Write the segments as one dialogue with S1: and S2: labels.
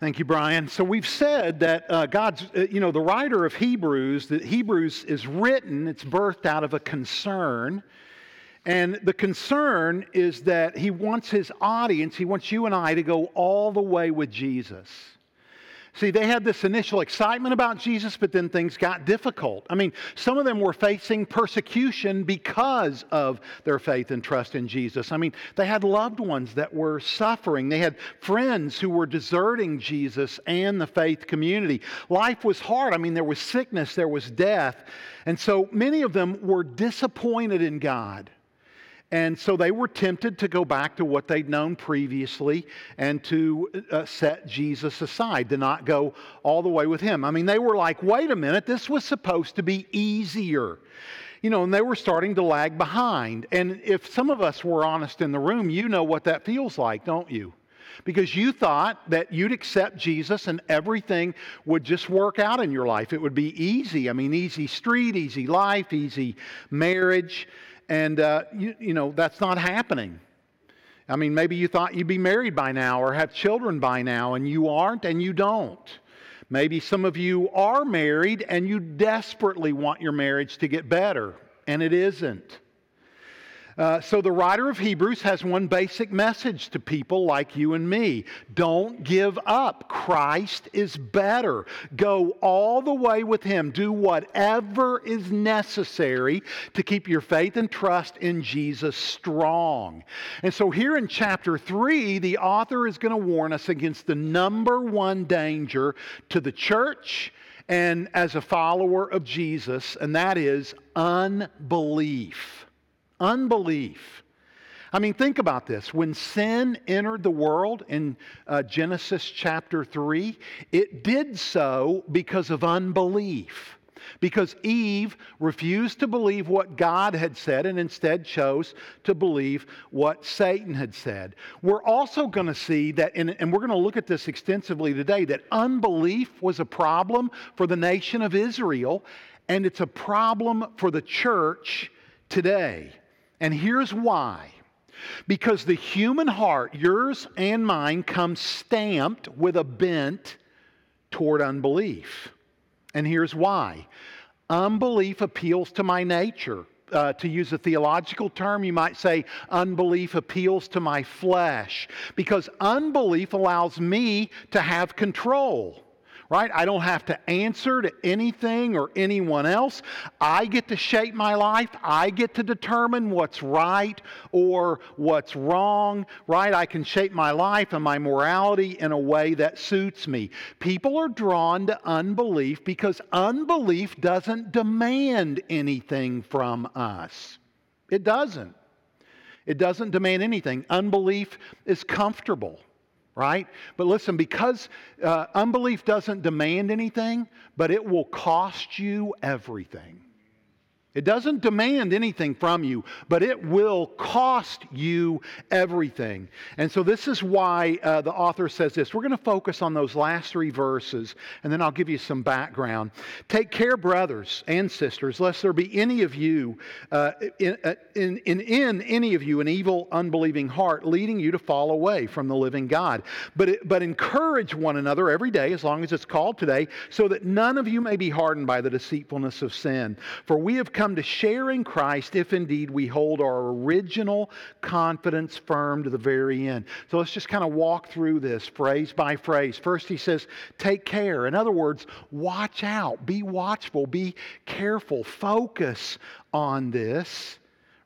S1: Thank you, Brian. So we've said that uh, God's, uh, you know, the writer of Hebrews, that Hebrews is written, it's birthed out of a concern. And the concern is that he wants his audience, he wants you and I to go all the way with Jesus. See, they had this initial excitement about Jesus, but then things got difficult. I mean, some of them were facing persecution because of their faith and trust in Jesus. I mean, they had loved ones that were suffering, they had friends who were deserting Jesus and the faith community. Life was hard. I mean, there was sickness, there was death. And so many of them were disappointed in God. And so they were tempted to go back to what they'd known previously and to uh, set Jesus aside, to not go all the way with him. I mean, they were like, wait a minute, this was supposed to be easier. You know, and they were starting to lag behind. And if some of us were honest in the room, you know what that feels like, don't you? Because you thought that you'd accept Jesus and everything would just work out in your life. It would be easy. I mean, easy street, easy life, easy marriage. And, uh, you, you know, that's not happening. I mean, maybe you thought you'd be married by now or have children by now, and you aren't and you don't. Maybe some of you are married and you desperately want your marriage to get better, and it isn't. Uh, so, the writer of Hebrews has one basic message to people like you and me don't give up. Christ is better. Go all the way with Him. Do whatever is necessary to keep your faith and trust in Jesus strong. And so, here in chapter 3, the author is going to warn us against the number one danger to the church and as a follower of Jesus, and that is unbelief. Unbelief. I mean, think about this. When sin entered the world in uh, Genesis chapter 3, it did so because of unbelief. Because Eve refused to believe what God had said and instead chose to believe what Satan had said. We're also going to see that, and we're going to look at this extensively today, that unbelief was a problem for the nation of Israel, and it's a problem for the church today. And here's why. Because the human heart, yours and mine, comes stamped with a bent toward unbelief. And here's why unbelief appeals to my nature. Uh, to use a theological term, you might say unbelief appeals to my flesh because unbelief allows me to have control right? I don't have to answer to anything or anyone else. I get to shape my life. I get to determine what's right or what's wrong, right? I can shape my life and my morality in a way that suits me. People are drawn to unbelief because unbelief doesn't demand anything from us. It doesn't. It doesn't demand anything. Unbelief is comfortable right? But listen, because uh, unbelief doesn't demand anything, but it will cost you everything. It doesn't demand anything from you, but it will cost you everything. And so, this is why uh, the author says this. We're going to focus on those last three verses, and then I'll give you some background. Take care, brothers and sisters, lest there be any of you, uh, in, uh, in, in, in, any of you, an evil, unbelieving heart, leading you to fall away from the living God. But, it, but encourage one another every day, as long as it's called today, so that none of you may be hardened by the deceitfulness of sin. For we have come to share in Christ if indeed we hold our original confidence firm to the very end. So let's just kind of walk through this phrase by phrase. First, he says, take care. In other words, watch out, be watchful, be careful, focus on this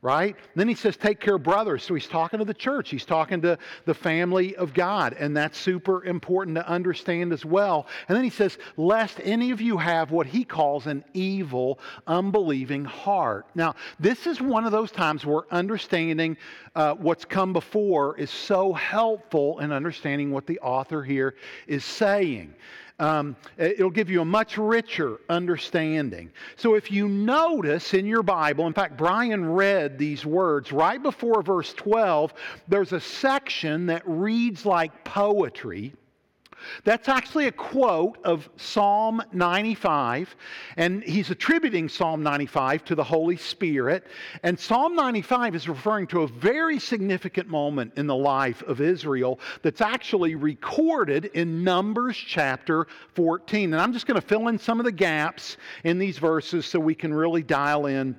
S1: right? Then he says, take care of brothers. So he's talking to the church, he's talking to the family of God, and that's super important to understand as well. And then he says, lest any of you have what he calls an evil, unbelieving heart. Now, this is one of those times where understanding uh, what's come before is so helpful in understanding what the author here is saying. Um, it'll give you a much richer understanding. So, if you notice in your Bible, in fact, Brian read these words right before verse 12, there's a section that reads like poetry That's actually a quote of Psalm 95, and he's attributing Psalm 95 to the Holy Spirit. And Psalm 95 is referring to a very significant moment in the life of Israel that's actually recorded in Numbers chapter 14. And I'm just going to fill in some of the gaps in these verses so we can really dial in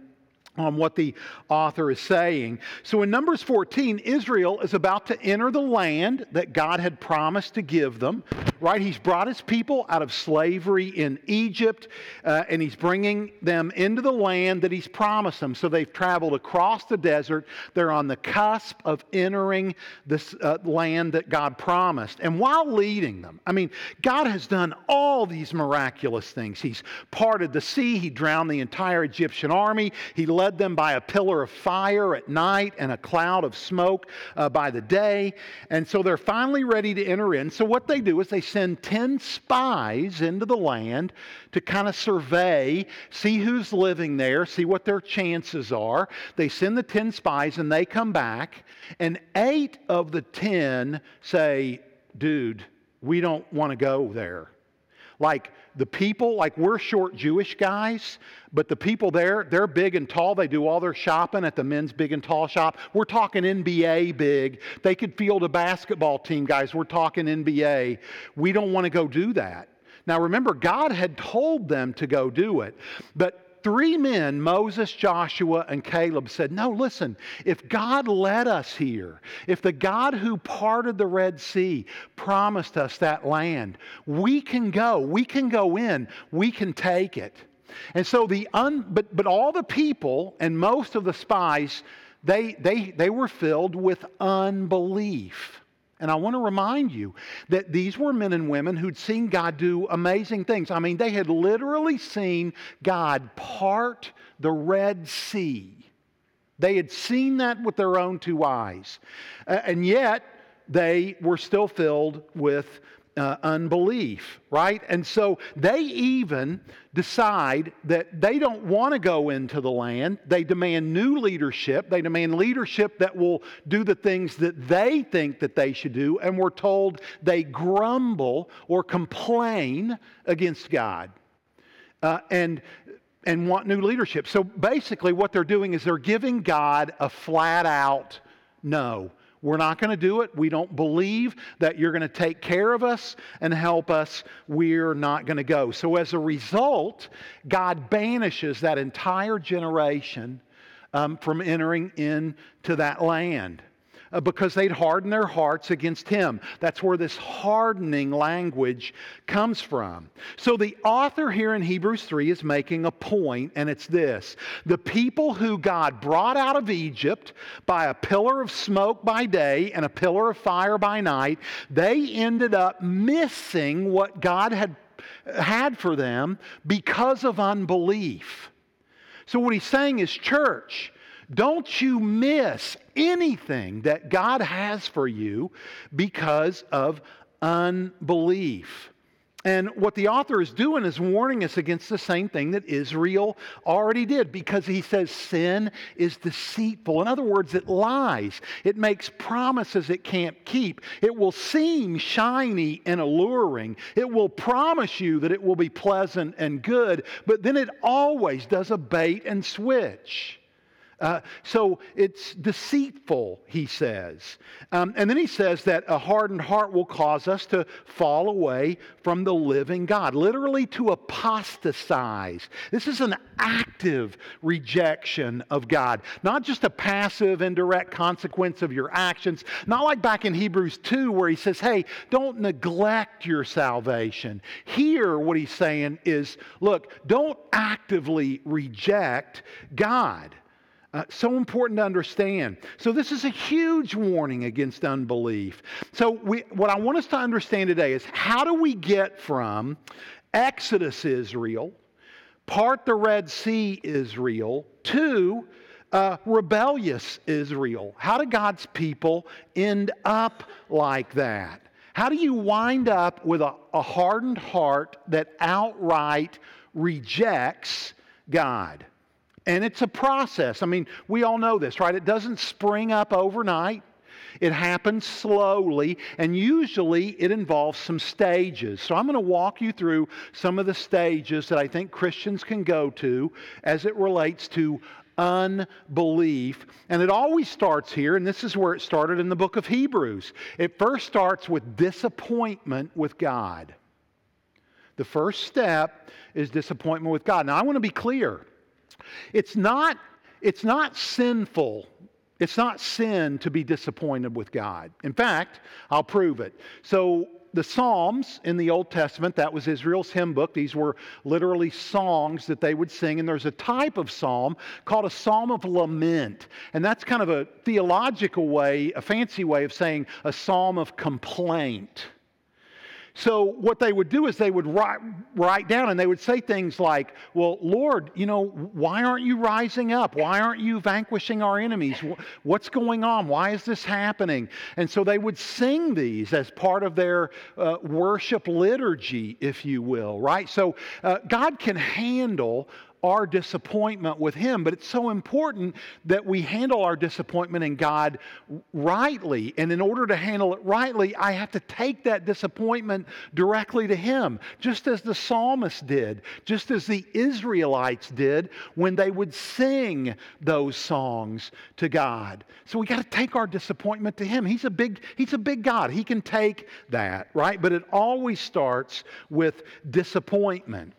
S1: on what the author is saying. So in Numbers 14, Israel is about to enter the land that God had promised to give them, right? He's brought his people out of slavery in Egypt, uh, and he's bringing them into the land that he's promised them. So they've traveled across the desert. They're on the cusp of entering this uh, land that God promised. And while leading them, I mean, God has done all these miraculous things. He's parted the sea, he drowned the entire Egyptian army, he led led them by a pillar of fire at night and a cloud of smoke uh, by the day. And so they're finally ready to enter in. So what they do is they send 10 spies into the land to kind of survey, see who's living there, see what their chances are. They send the 10 spies and they come back, and eight of the 10 say, Dude, we don't want to go there. Like the people, like we're short Jewish guys, but the people there, they're big and tall. They do all their shopping at the men's big and tall shop. We're talking NBA big. They could field a basketball team, guys. We're talking NBA. We don't want to go do that. Now remember, God had told them to go do it, but three men, Moses, Joshua, and Caleb, said, No, listen, if God led us here, if the God who parted the Red Sea promised us that land, we can go. We can go in. We can take it. And so the un, but, but all the people and most of the spies, they, they, they were filled with unbelief. And I want to remind you that these were men and women who'd seen God do amazing things. I mean, they had literally seen God part the Red Sea. They had seen that with their own two eyes. Uh, and yet, they were still filled with uh, unbelief, right? And so they even decide that they don't want to go into the land. They demand new leadership. They demand leadership that will do the things that they think that they should do. And we're told they grumble or complain against God. Uh, and and want new leadership. So basically, what they're doing is they're giving God a flat out no. We're not going to do it. We don't believe that you're going to take care of us and help us. We're not going to go. So, as a result, God banishes that entire generation um, from entering into that land. Uh, because they'd hardened their hearts against him. That's where this hardening language comes from. So the author here in Hebrews 3 is making a point, and it's this the people who God brought out of Egypt by a pillar of smoke by day and a pillar of fire by night, they ended up missing what God had had for them because of unbelief. So, what he's saying is, church, don't you miss anything that God has for you because of unbelief. And what the author is doing is warning us against the same thing that Israel already did because he says sin is deceitful. In other words, it lies. It makes promises it can't keep. It will seem shiny and alluring. It will promise you that it will be pleasant and good, but then it always does a bait and switch. Uh, so it's deceitful, he says. Um, and then he says that a hardened heart will cause us to fall away from the living God, literally to apostatize. This is an active rejection of God, not just a passive, indirect consequence of your actions, not like back in Hebrews 2 where he says, hey, don't neglect your salvation. Here, what he's saying is, look, don't actively reject God. Uh, so important to understand. So, this is a huge warning against unbelief. So, we, what I want us to understand today is how do we get from Exodus Israel, part the Red Sea Israel, to uh, rebellious Israel? How do God's people end up like that? How do you wind up with a, a hardened heart that outright rejects God? And it's a process. I mean, we all know this, right? It doesn't spring up overnight. It happens slowly, and usually it involves some stages. So I'm going to walk you through some of the stages that I think Christians can go to as it relates to unbelief. And it always starts here, and this is where it started in the book of Hebrews. It first starts with disappointment with God. The first step is disappointment with God. Now, I want to be clear. It's not, it's not sinful it's not sin to be disappointed with God. In fact, I'll prove it. So, the Psalms in the Old Testament, that was Israel's hymn book. These were literally songs that they would sing. And there's a type of psalm called a psalm of lament. And that's kind of a theological way, a fancy way of saying a psalm of complaint. So, what they would do is they would write, write down and they would say things like, Well, Lord, you know, why aren't you rising up? Why aren't you vanquishing our enemies? What's going on? Why is this happening? And so they would sing these as part of their uh, worship liturgy, if you will, right? So, uh, God can handle our disappointment with Him. But it's so important that we handle our disappointment in God rightly. And in order to handle it rightly, I have to take that disappointment directly to Him, just as the psalmist did, just as the Israelites did when they would sing those songs to God. So we got to take our disappointment to Him. He's a big, He's a big God. He can take that, right? But it always starts with disappointment.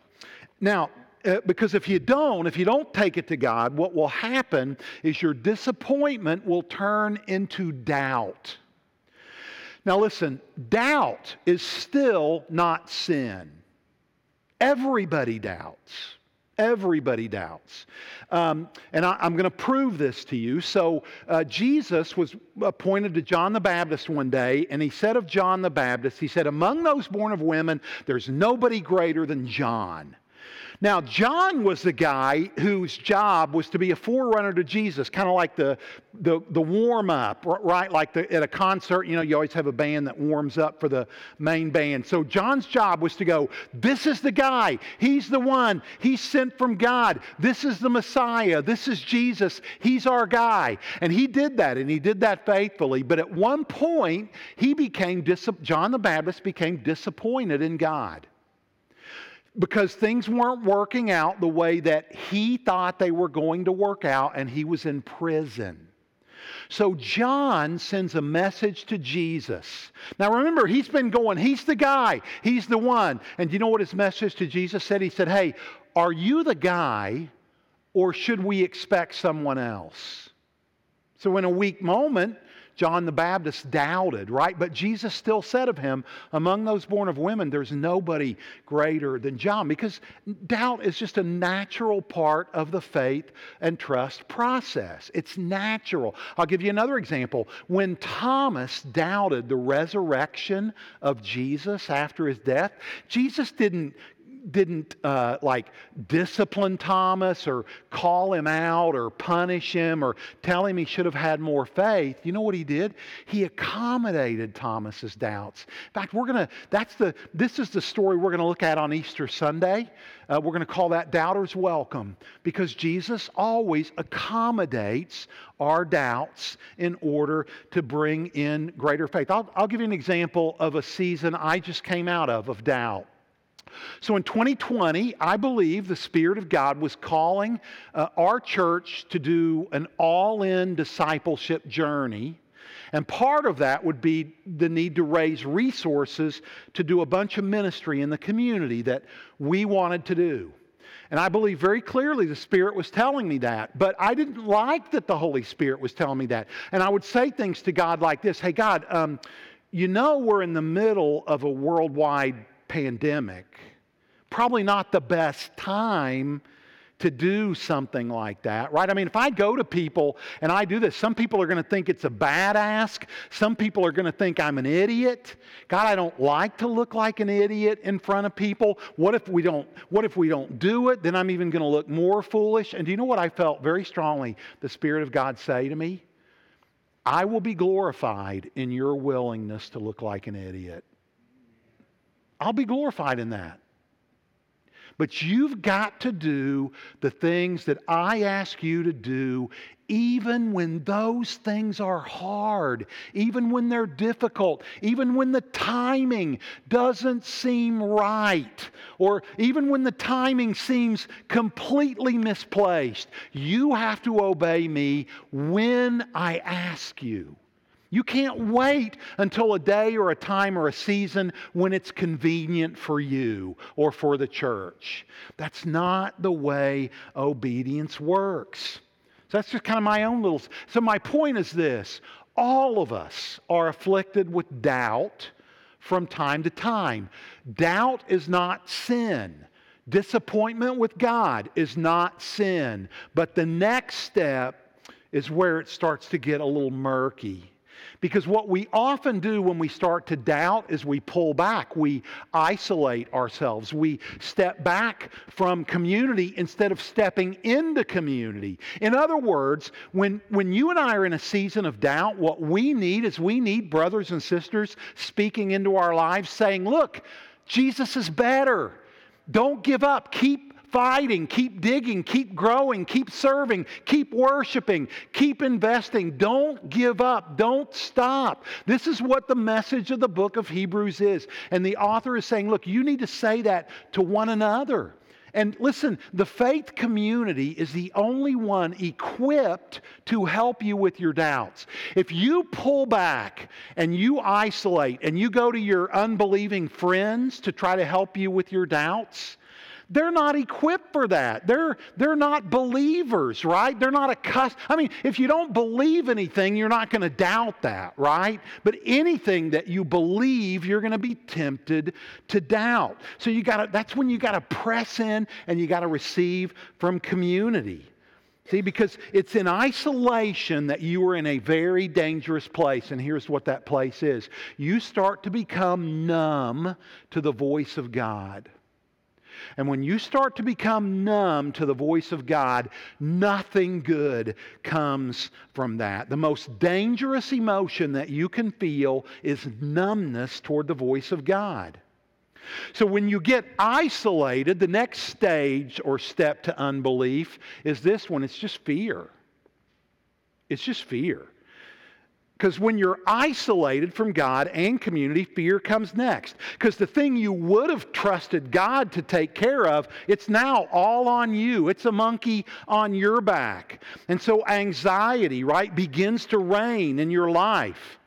S1: Now, uh, because if you don't, if you don't take it to God, what will happen is your disappointment will turn into doubt. Now, listen, doubt is still not sin. Everybody doubts. Everybody doubts. Um, and I, am going to prove this to you. So, uh, Jesus was appointed to John the Baptist one day, and he said of John the Baptist, He said, Among those born of women, there's nobody greater than John. Now, John was the guy whose job was to be a forerunner to Jesus, kind of like the, the, the warm up, right? Like the, at a concert, you know, you always have a band that warms up for the main band. So, John's job was to go, This is the guy. He's the one. He's sent from God. This is the Messiah. This is Jesus. He's our guy. And he did that, and he did that faithfully. But at one point, he became, John the Baptist became disappointed in God because things weren't working out the way that he thought they were going to work out, and he was in prison. So John sends a message to Jesus. Now remember, he's been going, he's the guy, he's the one. And you know what his message to Jesus said? He said, Hey, are you the guy, or should we expect someone else? So, in a weak moment, John the Baptist doubted, right? But Jesus still said of him, among those born of women, there's nobody greater than John because doubt is just a natural part of the faith and trust process. It's natural. I'll give you another example. When Thomas doubted the resurrection of Jesus after his death, Jesus didn't didn't uh, like discipline Thomas or call him out or punish him or tell him he should have had more faith. You know what he did? He accommodated Thomas's doubts. In fact, we're gonna. That's the. This is the story we're gonna look at on Easter Sunday. Uh, we're to call that doubters welcome because Jesus always accommodates our doubts in order to bring in greater faith. I'll, I'll give you an example of a season I just came out of of doubt. So in 2020, I believe the Spirit of God was calling uh, our church to do an all in discipleship journey. And part of that would be the need to raise resources to do a bunch of ministry in the community that we wanted to do. And I believe very clearly the Spirit was telling me that. But I didn't like that the Holy Spirit was telling me that. And I would say things to God like this Hey, God, um, you know we're in the middle of a worldwide pandemic, probably not the best time to do something like that, right? I mean, if I go to people and I do this, some people are going to think it's a bad ask. Some people are going to think I'm an idiot. God, I don't like to look like an idiot in front of people. What if we don't what if we don't do it? Then I'm even going to look more foolish. And do you know what I felt very strongly the spirit of God say to me? I will be glorified in your willingness to look like an idiot. I'll be glorified in that. But you've got to do the things that I ask you to do, even when those things are hard, even when they're difficult, even when the timing doesn't seem right, or even when the timing seems completely misplaced. You have to obey me when I ask you. You can't wait until a day or a time or a season when it's convenient for you or for the church. That's not the way obedience works. So that's just kind of my own little. So, my point is this all of us are afflicted with doubt from time to time. Doubt is not sin. Disappointment with God is not sin. But the next step is where it starts to get a little murky. Because what we often do when we start to doubt is we pull back, we isolate ourselves, we step back from community instead of stepping into community. In other words, when, when you and I are in a season of doubt, what we need is we need brothers and sisters speaking into our lives saying, Look, Jesus is better. Don't give up. Keep fighting, keep digging, keep growing, keep serving, keep worshiping, keep investing. Don't give up, don't stop. This is what the message of the book of Hebrews is. And the author is saying, look, you need to say that to one another. And listen, the faith community is the only one equipped to help you with your doubts. If you pull back and you isolate and you go to your unbelieving friends to try to help you with your doubts, they're not equipped for that. They're, they're not believers, right? They're not accustomed. I mean, if you don't believe anything, you're not going to doubt that, right? But anything that you believe, you're going to be tempted to doubt. So you got to, that's when you got to press in and you got to receive from community. See, because it's in isolation that you are in a very dangerous place. And here's what that place is you start to become numb to the voice of God. And when you start to become numb to the voice of God, nothing good comes from that. The most dangerous emotion that you can feel is numbness toward the voice of God. So when you get isolated, the next stage or step to unbelief is this one it's just fear. It's just fear. Because when you're isolated from God and community, fear comes next. Because the thing you would have trusted God to take care of, it's now all on you. It's a monkey on your back. And so anxiety, right, begins to reign in your life.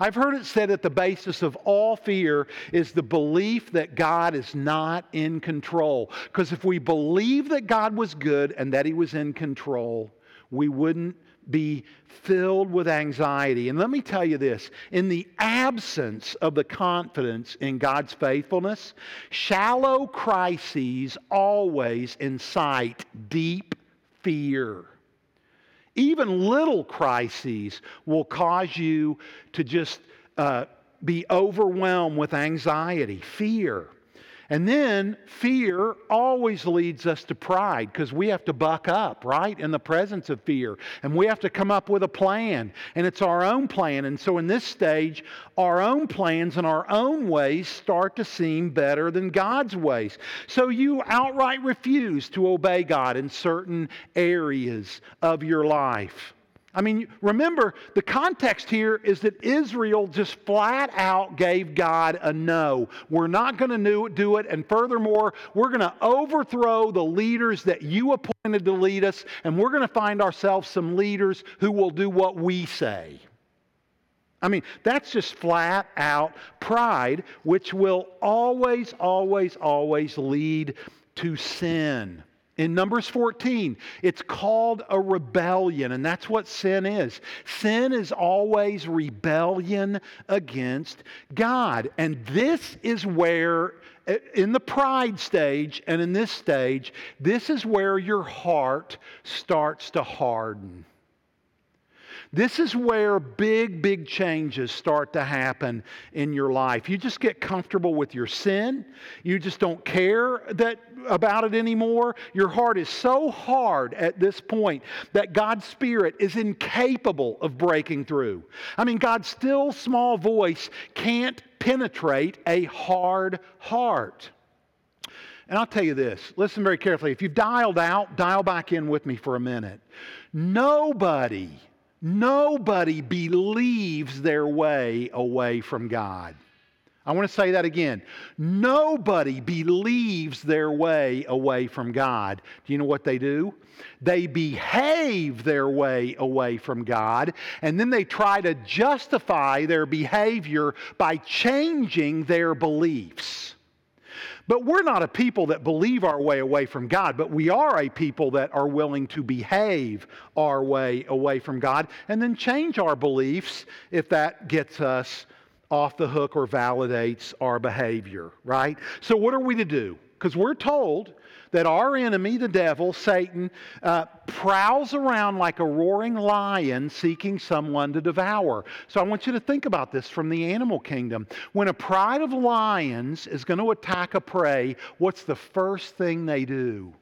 S1: I've heard it said that the basis of all fear is the belief that God is not in control. Because if we believe that God was good and that He was in control, we wouldn't be filled with anxiety. And let me tell you this in the absence of the confidence in God's faithfulness, shallow crises always incite deep fear. Even little crises will cause you to just uh, be overwhelmed with anxiety, fear. And then fear always leads us to pride because we have to buck up, right, in the presence of fear. And we have to come up with a plan. And it's our own plan. And so in this stage, our own plans and our own ways start to seem better than God's ways. So you outright refuse to obey God in certain areas of your life. I mean, remember, the context here is that Israel just flat out gave God a no. We're not going to do it. And furthermore, we're going to overthrow the leaders that you appointed to lead us, and we're going to find ourselves some leaders who will do what we say. I mean, that's just flat out pride, which will always, always, always lead to sin. In Numbers 14, it's called a rebellion, and that's what sin is. Sin is always rebellion against God. And this is where, in the pride stage and in this stage, this is where your heart starts to harden. This is where big, big changes start to happen in your life. You just get comfortable with your sin. You just don't care that, about it anymore. Your heart is so hard at this point that God's Spirit is incapable of breaking through. I mean, God's still small voice can't penetrate a hard heart. And I'll tell you this listen very carefully. If you've dialed out, dial back in with me for a minute. Nobody, nobody believes their way away from God. I want to say that again. Nobody believes their way away from God. Do you know what they do? They behave their way away from God, and then they try to justify their behavior by changing their beliefs. But we're not a people that believe our way away from God, but we are a people that are willing to behave our way away from God and then change our beliefs if that gets us off the hook or validates our behavior, right? So, what are we to do? Because we're told that our enemy, the devil, Satan, uh, prowls around like a roaring lion seeking someone to devour. So I want you to think about this from the animal kingdom. When a pride of lions is going to attack a prey, what's the first thing they do?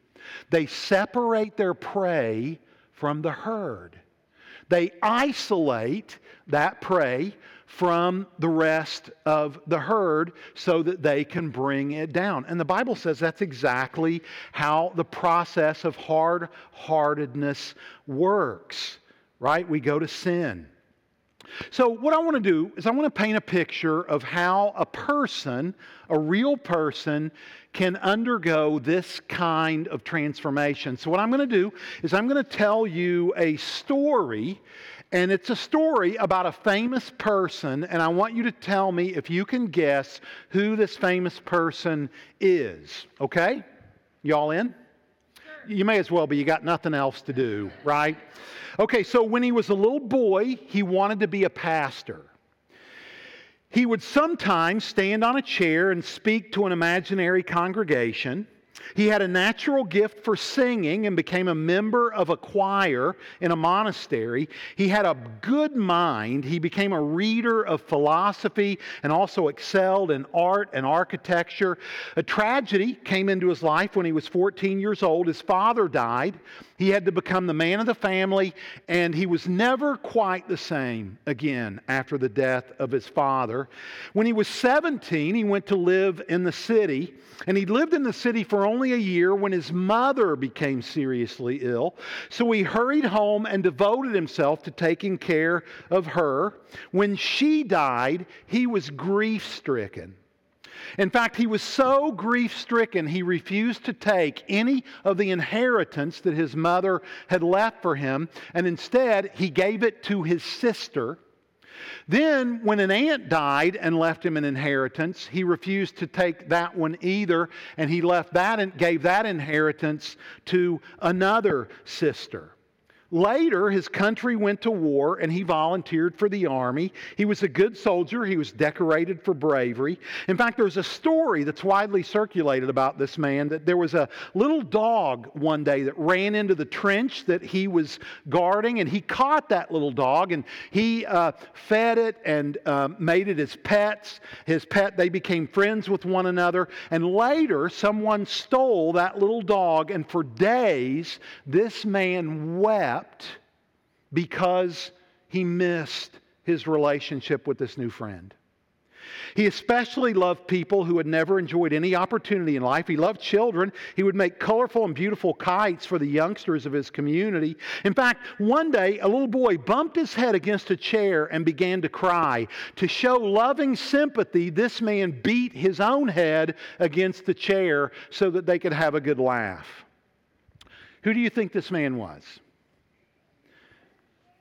S1: They separate their prey from the herd. They isolate that prey from the rest of the herd so that they can bring it down. And the Bible says that's exactly how the process of hard heartedness works, right? We go to sin. So, what I want to do is, I want to paint a picture of how a person, a real person, can undergo this kind of transformation. So, what I'm going to do is, I'm going to tell you a story and it's a story about a famous person, and I want you to tell me if you can guess who this famous person is. Okay? Y'all in? You may as well be. You got nothing else to do, right? Okay, so when he was a little boy, he wanted to be a pastor. He would sometimes stand on a chair and speak to an imaginary congregation. He had a natural gift for singing and became a member of a choir in a monastery. He had a good mind. He became a reader of philosophy and also excelled in art and architecture. A tragedy came into his life when he was 14 years old. His father died. He had to become the man of the family, and he was never quite the same again after the death of his father. When he was 17, he went to live in the city, and he lived in the city for only a year when his mother became seriously ill. So he hurried home and devoted himself to taking care of her. When she died, he was grief stricken. In fact, he was so grief stricken, he refused to take any of the inheritance that his mother had left for him, and instead he gave it to his sister. Then, when an aunt died and left him an inheritance, he refused to take that one either, and he left that and gave that inheritance to another sister. Later, his country went to war and he volunteered for the army. He was a good soldier. He was decorated for bravery. In fact, there's a story that's widely circulated about this man that there was a little dog one day that ran into the trench that he was guarding, and he caught that little dog and he uh, fed it and uh, made it his pets. His pet, they became friends with one another. And later, someone stole that little dog, and for days, this man wept wept because he missed his relationship with this new friend. He especially loved people who had never enjoyed any opportunity in life. He loved children. He would make colorful and beautiful kites for the youngsters of his community. In fact, one day, a little boy bumped his head against a chair and began to cry. To show loving sympathy, this man beat his own head against the chair so that they could have a good laugh. Who do you think this man was?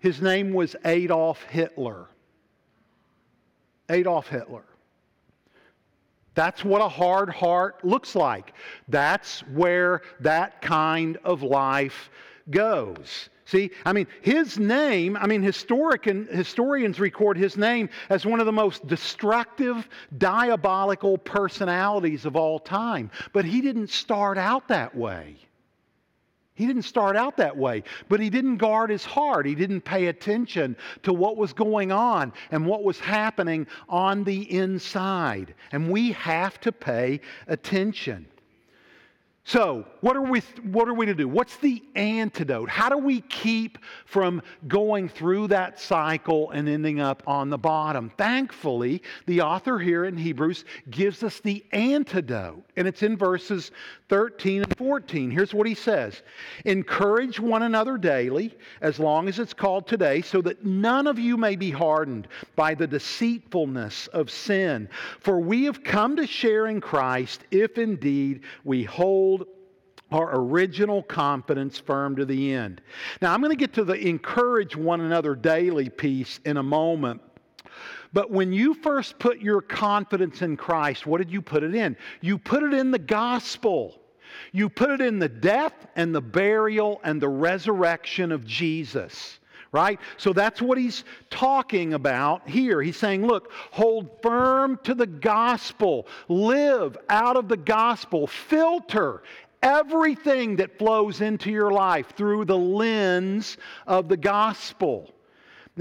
S1: His name was Adolf Hitler. Adolf Hitler. That's what a hard heart looks like. That's where that kind of life goes. See, I mean, his name, I mean, historic and, historians record his name as one of the most destructive, diabolical personalities of all time. But he didn't start out that way. He didn't start out that way, but he didn't guard his heart. He didn't pay attention to what was going on and what was happening on the inside. And we have to pay attention. So, what are, we, what are we to do? What's the antidote? How do we keep from going through that cycle and ending up on the bottom? Thankfully, the author here in Hebrews gives us the antidote, and it's in verses 13 and 14. Here's what he says Encourage one another daily, as long as it's called today, so that none of you may be hardened by the deceitfulness of sin. For we have come to share in Christ if indeed we hold our original confidence firm to the end. Now, I'm going to get to the encourage one another daily piece in a moment. But when you first put your confidence in Christ, what did you put it in? You put it in the gospel. You put it in the death and the burial and the resurrection of Jesus right? So that's what he's talking about here. He's saying, look, hold firm to the gospel, live out of the gospel, filter everything that flows into your life through the lens of the gospel.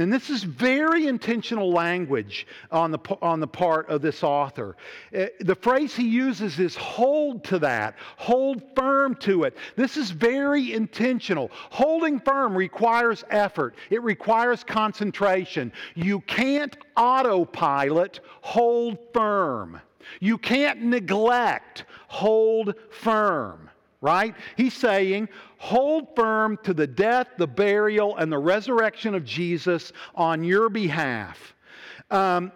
S1: And this is very intentional language on the, on the part of this author. Uh, the phrase he uses is hold to that, hold firm to it. This is very intentional. Holding firm requires effort, it requires concentration. You can't autopilot, hold firm. You can't neglect, hold firm right? He's saying, hold firm to the death, the burial, and the resurrection of Jesus on your behalf. Um,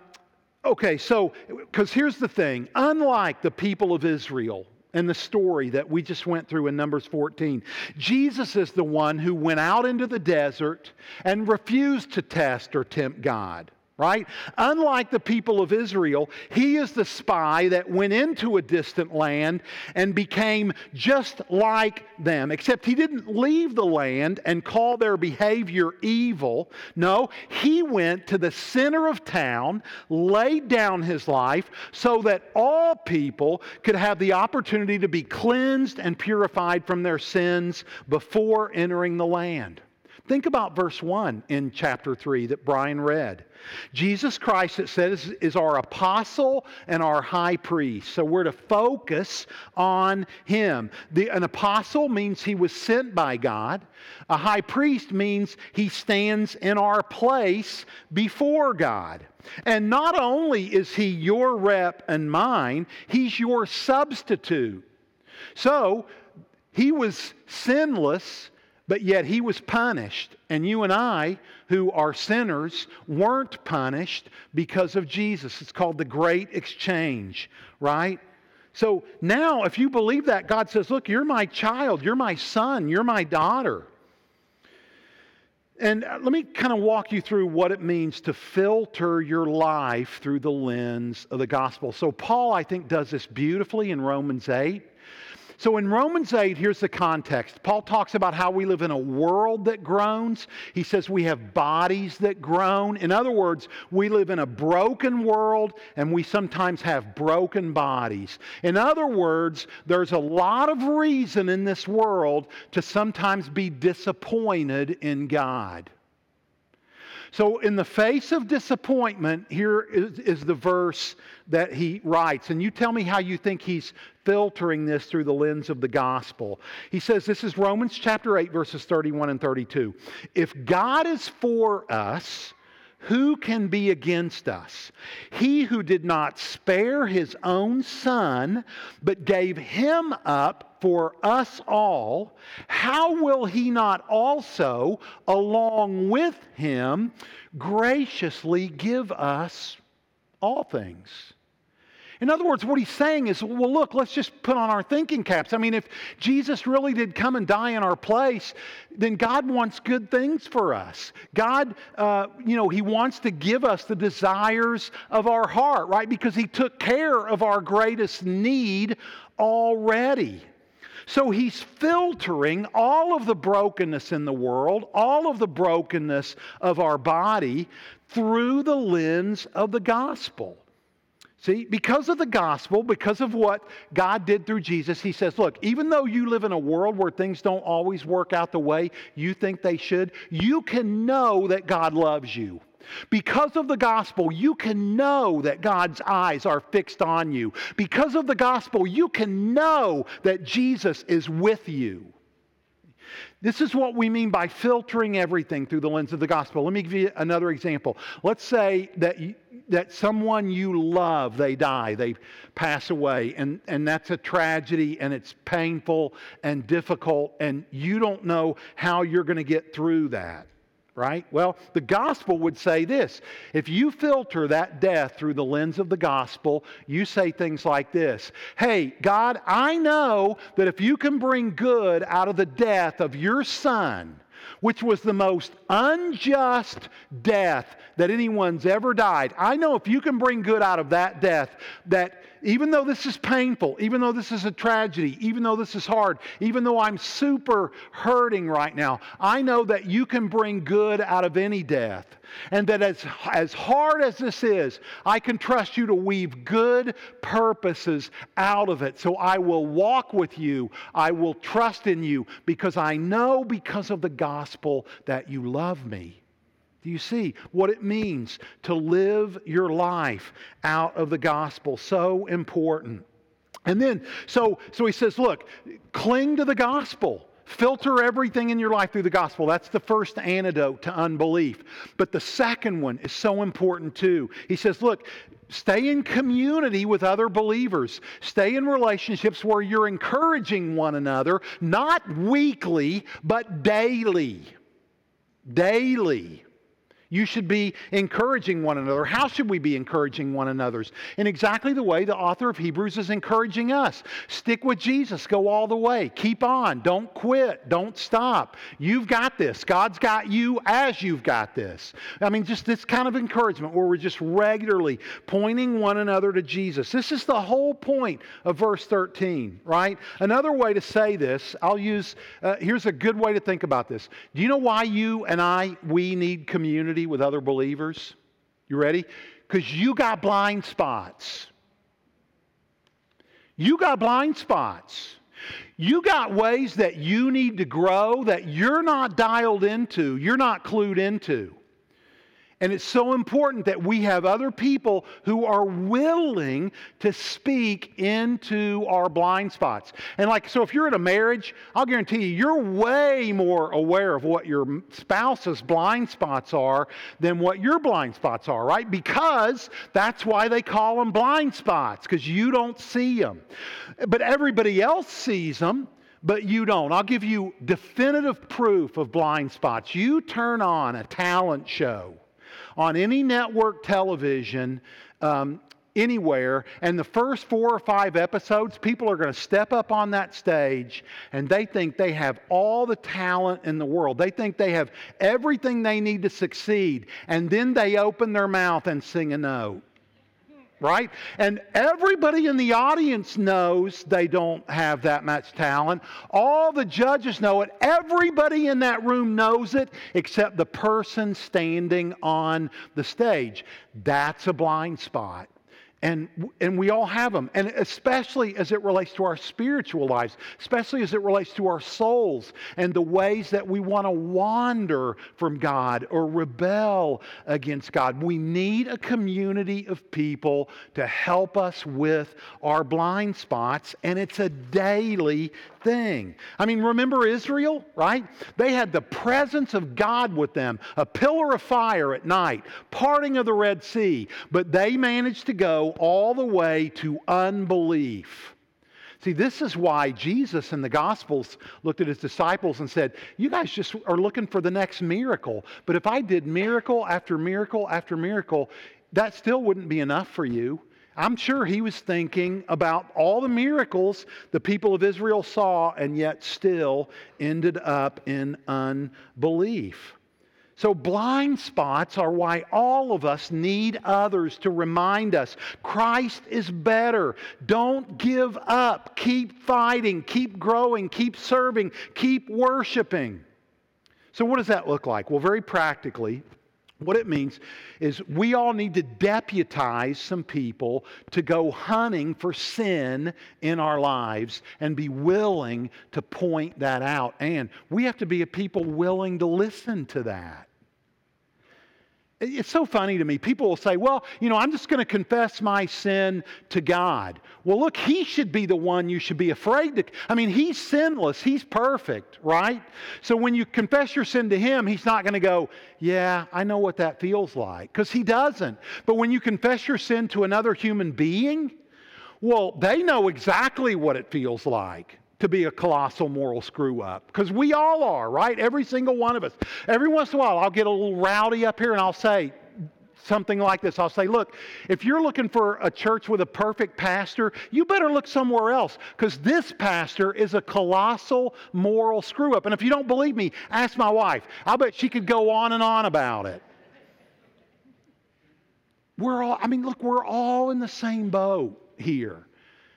S1: okay, so, because here's the thing unlike the people of Israel, and the story that we just went through in Numbers 14. Jesus is the one who went out into the desert and refused to test or tempt God right? Unlike the people of Israel, he is the spy that went into a distant land and became just like them, except he didn't leave the land and call their behavior evil. No, he went to the center of town, laid down his life so that all people could have the opportunity to be cleansed and purified from their sins before entering the land. Think about verse 1 in chapter 3 that Brian read. Jesus Christ, it says, is our apostle and our high priest. So we're to focus on him. The, an apostle means he was sent by God, a high priest means he stands in our place before God. And not only is he your rep and mine, he's your substitute. So he was sinless but yet he was punished. And you and I, who are sinners, weren't punished because of Jesus. It's called the Great Exchange, right? So now, if you believe that, God says, Look, you're my child, you're my son, you're my daughter. And uh, let me kind of walk you through what it means to filter your life through the lens of the gospel. So, Paul, I think, does this beautifully in Romans 8. So in Romans 8, here's the context. Paul talks about how we live in a world that groans. He says we have bodies that groan. In other words, we live in a broken world and we sometimes have broken bodies. In other words, there's a lot of reason in this world to sometimes be disappointed in God. So, in the face of disappointment, here is, is, the verse that he writes. And you tell me how you think he's filtering this through the lens of the gospel. He says, This is Romans chapter 8, verses 31 and 32. If God is for us, who can be against us? He who did not spare his own son, but gave him up for us all, how will he not also, along with him, graciously give us all things? In other words, what he's saying is, well, look, let's just put on our thinking caps. I mean, if Jesus really did come and die in our place, then God wants good things for us. God, uh, you know, he wants to give us the desires of our heart, right? Because he took care of our greatest need already. So he's filtering all of the brokenness in the world, all of the brokenness of our body through the lens of the gospel. See, because of the gospel, because of what God did through Jesus, he says, look, even though you live in a world where things don't always work out the way you think they should, you can know that God loves you. Because of the gospel, you can know that God's eyes are fixed on you. Because of the gospel, you can know that Jesus is with you. This is what we mean by filtering everything through the lens of the gospel. Let me give you another example. Let's say that, you, that someone you love, they die, they pass away, and, and that's a tragedy and it's painful and difficult, and you don't know how you're going to get through that right? Well, the gospel would say this if you filter that death through the lens of the gospel, you say things like this Hey, God, I know that if you can bring good out of the death of your son, which was the most unjust death that anyone's ever died. I know if you can bring good out of that death, that even though this is painful, even though this is a tragedy, even though this is hard, even though I'm super hurting right now, I know that you can bring good out of any death. And that as, as hard as this is, I can trust you to weave good purposes out of it. So I will walk with you. I will trust in you because I know because of the gospel that you love me. Do you see what it means to live your life out of the gospel? So important. And then, so, so he says, look, cling to the gospel. Filter everything in your life through the gospel. That's the first antidote to unbelief. But the second one is so important too. He says, look, stay in community with other believers. Stay in relationships where you're encouraging one another, not weekly, but daily. Daily. You should be encouraging one another. How should we be encouraging one another? In exactly the way the author of Hebrews is encouraging us. Stick with Jesus. Go all the way. Keep on. Don't quit. Don't stop. You've got this. God's got you as you've got this. I mean, just this kind of encouragement where we're just regularly pointing one another to Jesus. This is the whole point of verse 13, right? Another way to say this, I'll use, uh, here's a good way to think about this. Do you know why you and I, we need with other believers? You ready? Because you got blind spots. You got blind spots. You got ways that you need to grow that you're not dialed into, you're not clued into. And it's so important that we have other people who are willing to speak into our blind spots. And, like, so if you're in a marriage, I'll guarantee you, you're way more aware of what your spouse's blind spots are than what your blind spots are, right? Because that's why they call them blind spots, because you don't see them. But everybody else sees them but you don't. I'll give you definitive proof of blind spots. You turn on a talent show on any network television um, anywhere, and the first four or five episodes, people are going to step up on that stage and they think they have all the talent in the world. They think they have everything they need to succeed, and then they open their mouth and sing a note right? And everybody in the audience knows they don't have that much talent. All the judges know it. Everybody in that room knows it except the person standing on the stage. That's a blind spot. And, and we all have them. And especially as it relates to our spiritual lives, especially as it relates to our souls and the ways that we want to wander from God or rebel against God. We need a community of people to help us with our blind spots, and it's a daily thing. I mean, remember Israel, right? They had the presence of God with them, a pillar of fire at night, parting of the Red Sea, but they managed to go all the way to unbelief. See, this is why Jesus in the Gospels looked at his disciples and said, You guys just are looking for the next miracle. But if I did miracle after miracle after miracle, that still wouldn't be enough for you. I'm sure he was thinking about all the miracles the people of Israel saw and yet still ended up in unbelief. So, blind spots are why all of us need others to remind us Christ is better. Don't give up. Keep fighting, keep growing, keep serving, keep worshiping. So, what does that look like? Well, very practically, what it means is we all need to deputize some people to go hunting for sin in our lives and be willing to point that out. And we have to be a people willing to listen to that. It's so funny to me. People will say, well, you know, I'm just going to confess my sin to God. Well, look, He should be the one you should be afraid to. I mean, He's sinless, He's perfect, right? So when you confess your sin to Him, He's not going to go, yeah, I know what that feels like, because He doesn't. But when you confess your sin to another human being, well, they know exactly what it feels like to be a colossal moral screw up because we all are, right? Every single one of us. Every once in a while, I'll get a little rowdy up here and I'll say something like this I'll say, Look, if you're looking for a church with a perfect pastor, you better look somewhere else because this pastor is a colossal moral screw up. And if you don't believe me, ask my wife. I bet she could go on and on about it. We're all, I mean, look, we're all in the same boat here.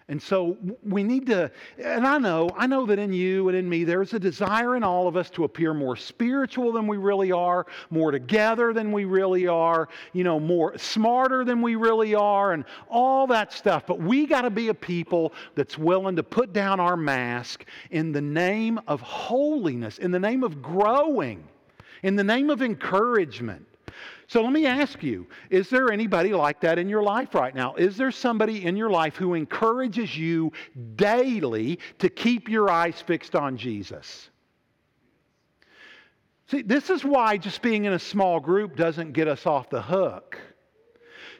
S1: And so we need to, and I know, I know that in you and in me, there's a desire in all of us to appear more spiritual than we really are, more together than we really are, you know, more smarter than we really are, and all that stuff. But we got to be a people that's willing to put down our mask in the name of holiness, in the name of growing, in the name of encouragement. So let me ask you is there anybody like that in your life right now? Is there somebody in your life who encourages you daily to keep your eyes fixed on Jesus? See, this is why just being in a small group doesn't get us off the hook.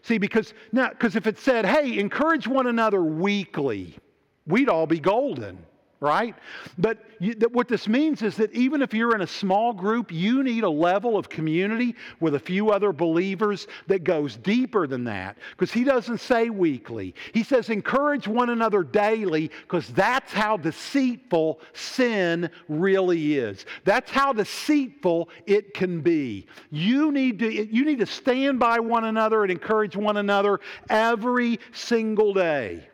S1: See, because now, because if it said, hey, encourage one another weekly, we'd all be golden right? But you, that what this means is that even if you're in a small group, you need a level of community with a few other believers that goes deeper than that. Because he doesn't say weekly, he says encourage one another daily, because that's how deceitful sin really is. That's how deceitful it can be. You need to, you need to stand by one another and encourage one another every single day.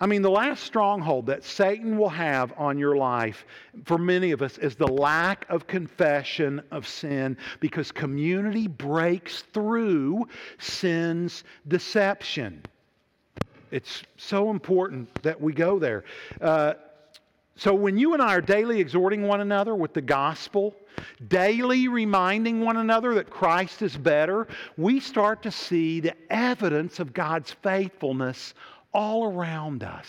S1: I mean, the last stronghold that Satan will have on your life for many of us is the lack of confession of sin because community breaks through sin's deception. It's so important that we go there. Uh, so, when you and I are daily exhorting one another with the gospel, daily reminding one another that Christ is better, we start to see the evidence of God's faithfulness all around us.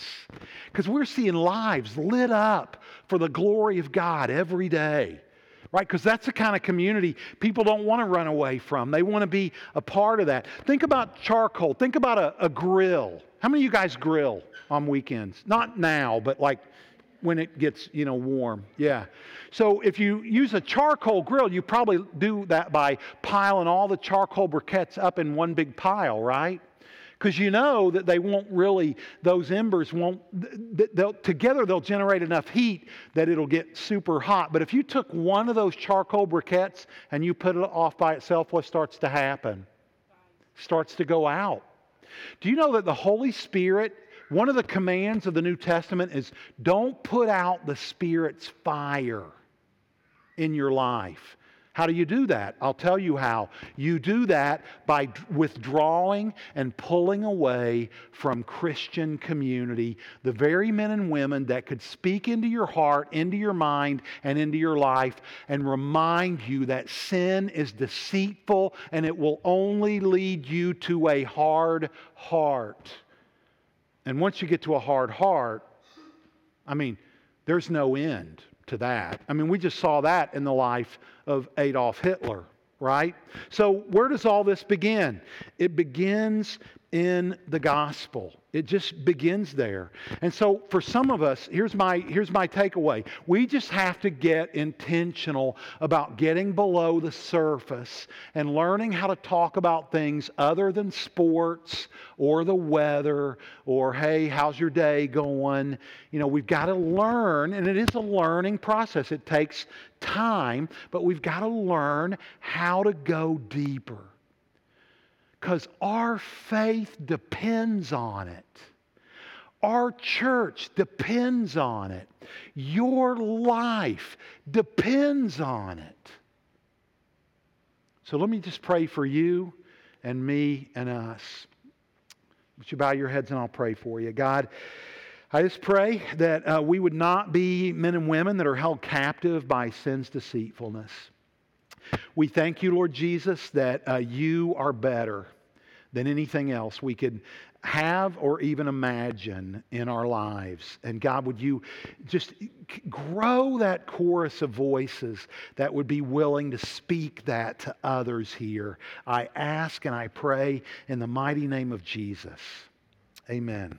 S1: Because we're seeing lives lit up for the glory of God every day. Right? Because that's the kind of community people don't want to run away from. They want to be a part of that. Think about charcoal. Think about a, a grill. How many of you guys grill on weekends? Not now, but like when it gets you know warm yeah so if you use a charcoal grill you probably do that by piling all the charcoal briquettes up in one big pile right because you know that they won't really, those embers won't, they'll, together they'll generate enough heat that it'll get super hot. But if you took one of those charcoal briquettes and you put it off by itself, what starts to happen? Starts to go out. Do you know that the Holy Spirit, one of the commands of the New Testament is don't put out the Spirit's fire in your life. How do you do that? I'll tell you how. You do that by withdrawing and pulling away from Christian community, the very men and women that could speak into your heart, into your mind, and into your life and remind you that sin is deceitful and it will only lead you to a hard heart. And once you get to a hard heart, I mean, there's no end to that. I mean, we just saw that in the life of Adolf Hitler, right? So, where does all this begin? It begins in the gospel. It just begins there. And so for some of us, here's my here's my takeaway. We just have to get intentional about getting below the surface and learning how to talk about things other than sports or the weather or hey, how's your day going? You know, we've got to learn and it is a learning process. It takes time, but we've got to learn how to go deeper because our faith depends on it. Our church depends on it. Your life depends on it. So let me just pray for you and me and us. Would you bow your heads and I'll pray for you? God, I just pray that uh, we would not be men and women that are held captive by sin's deceitfulness. We thank you, Lord Jesus, that uh, you are better than anything else we could have or even imagine in our lives. And God, would you just grow that chorus of voices that would be willing to speak that to others here? I ask and I pray in the mighty name of Jesus. Amen.